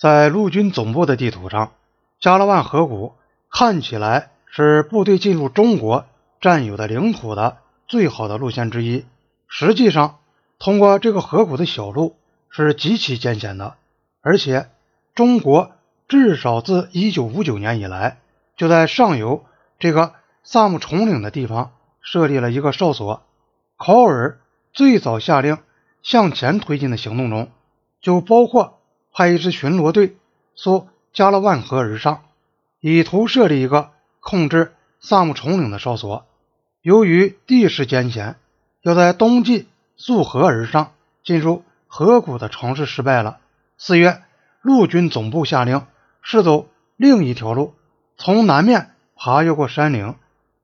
在陆军总部的地图上，加勒万河谷看起来是部队进入中国占有的领土的最好的路线之一。实际上，通过这个河谷的小路是极其艰险的，而且中国至少自1959年以来就在上游这个萨木重岭的地方设立了一个哨所。考尔最早下令向前推进的行动中，就包括派一支巡逻队溯加勒万河而上，以图设立一个控制萨姆重岭的哨所。由于地势艰险，要在冬季溯河而上进入河谷的尝试失败了。四月，陆军总部下令试走另一条路，从南面爬越过山岭。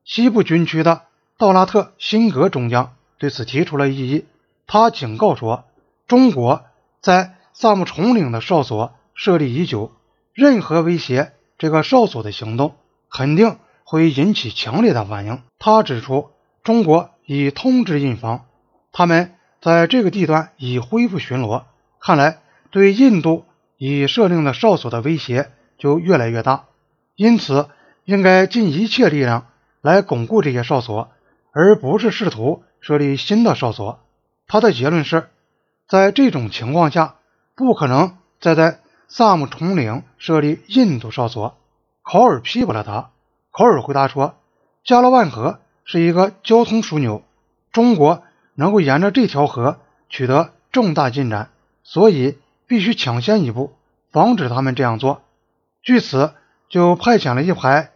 西部军区的道拉特辛格中将。对此提出了异议。他警告说：“中国在萨姆重岭的哨所设立已久，任何威胁这个哨所的行动，肯定会引起强烈的反应。”他指出，中国已通知印方，他们在这个地段已恢复巡逻，看来对印度已设定的哨所的威胁就越来越大，因此应该尽一切力量来巩固这些哨所，而不是试图。设立新的哨所，他的结论是，在这种情况下，不可能再在萨姆重岭设立印度哨所。考尔批驳了他。考尔回答说，加勒万河是一个交通枢纽，中国能够沿着这条河取得重大进展，所以必须抢先一步，防止他们这样做。据此，就派遣了一排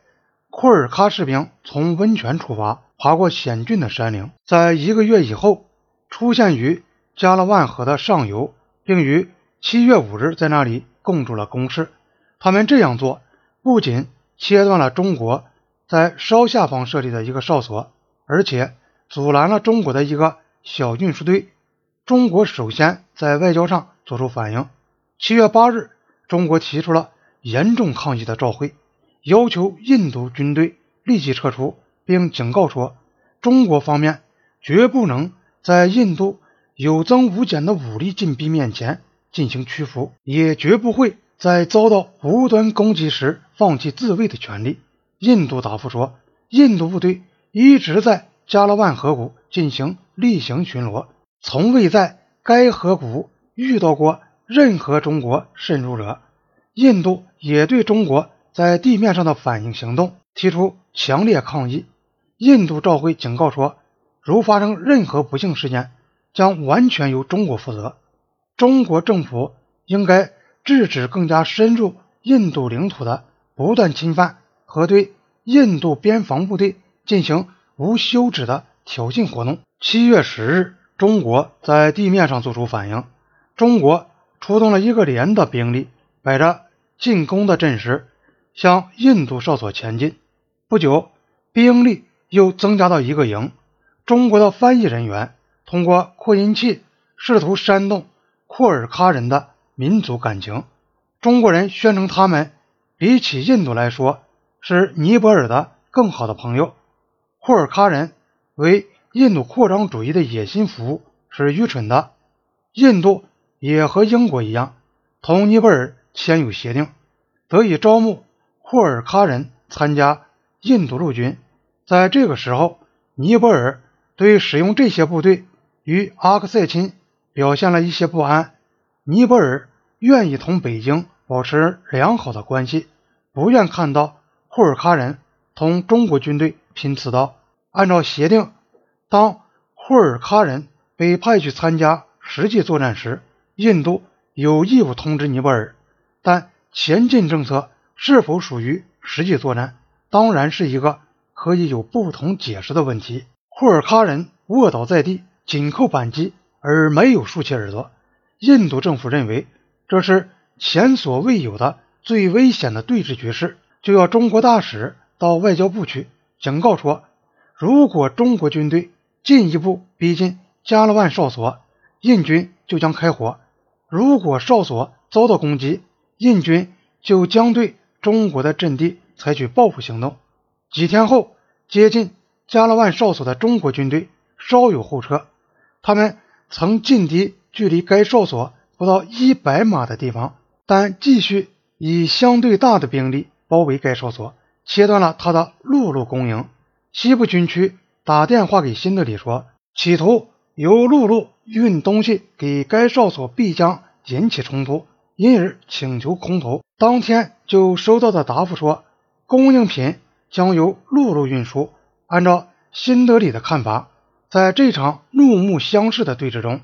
库尔喀士兵从温泉出发。爬过险峻的山岭，在一个月以后出现于加勒万河的上游，并于七月五日在那里共筑了工事。他们这样做不仅切断了中国在稍下方设立的一个哨所，而且阻拦了中国的一个小运输队。中国首先在外交上做出反应。七月八日，中国提出了严重抗议的照会，要求印度军队立即撤出。并警告说，中国方面绝不能在印度有增无减的武力进逼面前进行屈服，也绝不会在遭到无端攻击时放弃自卫的权利。印度答复说，印度部队一直在加勒万河谷进行例行巡逻，从未在该河谷遇到过任何中国渗入者。印度也对中国在地面上的反应行动提出强烈抗议。印度召回警告说，如发生任何不幸事件，将完全由中国负责。中国政府应该制止更加深入印度领土的不断侵犯和对印度边防部队进行无休止的挑衅活动。七月十日，中国在地面上做出反应，中国出动了一个连的兵力，摆着进攻的阵势，向印度哨所前进。不久，兵力。又增加到一个营，中国的翻译人员通过扩音器试图煽动库尔喀人的民族感情。中国人宣称他们比起印度来说是尼泊尔的更好的朋友。库尔喀人为印度扩张主义的野心服务是愚蠢的。印度也和英国一样，同尼泊尔签有协定，得以招募库尔喀人参加印度陆军。在这个时候，尼泊尔对使用这些部队与阿克塞钦表现了一些不安。尼泊尔愿意同北京保持良好的关系，不愿看到库尔喀人同中国军队拼刺刀。按照协定，当库尔喀人被派去参加实际作战时，印度有义务通知尼泊尔。但前进政策是否属于实际作战，当然是一个。可以有不同解释的问题。库尔喀人卧倒在地，紧扣扳机，而没有竖起耳朵。印度政府认为这是前所未有的最危险的对峙局势，就要中国大使到外交部去警告说：如果中国军队进一步逼近加勒万哨所，印军就将开火；如果哨所遭到攻击，印军就将对中国的阵地采取报复行动。几天后，接近加勒万哨所的中国军队稍有后撤。他们曾进敌距离该哨所不到一百码的地方，但继续以相对大的兵力包围该哨所，切断了他的陆路供应。西部军区打电话给新德里说，企图由陆路运东西给该哨所，必将引起冲突，因而请求空投。当天就收到的答复说，供应品将由陆路运输。按照新德里的看法，在这场怒目相视的对峙中，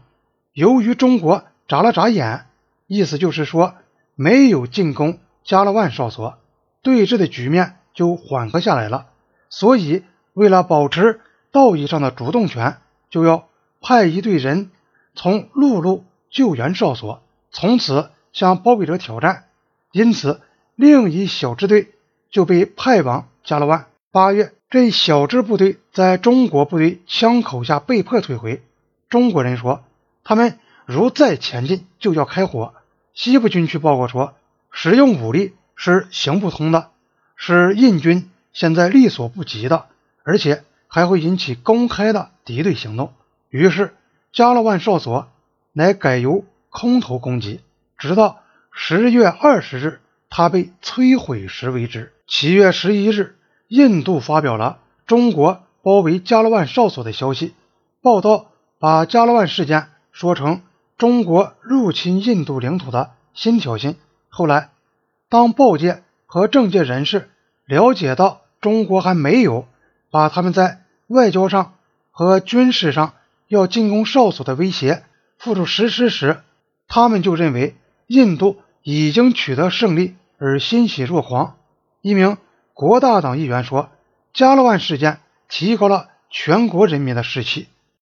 由于中国眨了眨眼，意思就是说。没有进攻加勒万哨所，对峙的局面就缓和下来了。所以，为了保持道义上的主动权，就要派一队人从陆路救援哨所，从此向包围者挑战。因此，另一小支队就被派往加勒万。八月，这小支部队在中国部队枪口下被迫退回。中国人说，他们如再前进，就要开火。西部军区报告说，使用武力是行不通的，是印军现在力所不及的，而且还会引起公开的敌对行动。于是，加勒万哨所乃改由空投攻击，直到十月二十日它被摧毁时为止。七月十一日，印度发表了中国包围加勒万哨所的消息，报道把加勒万事件说成。中国入侵印度领土的新挑衅。后来，当报界和政界人士了解到中国还没有把他们在外交上和军事上要进攻哨所的威胁付诸实施时，他们就认为印度已经取得胜利而欣喜若狂。一名国大党议员说：“加勒万事件提高了全国人民的士气。”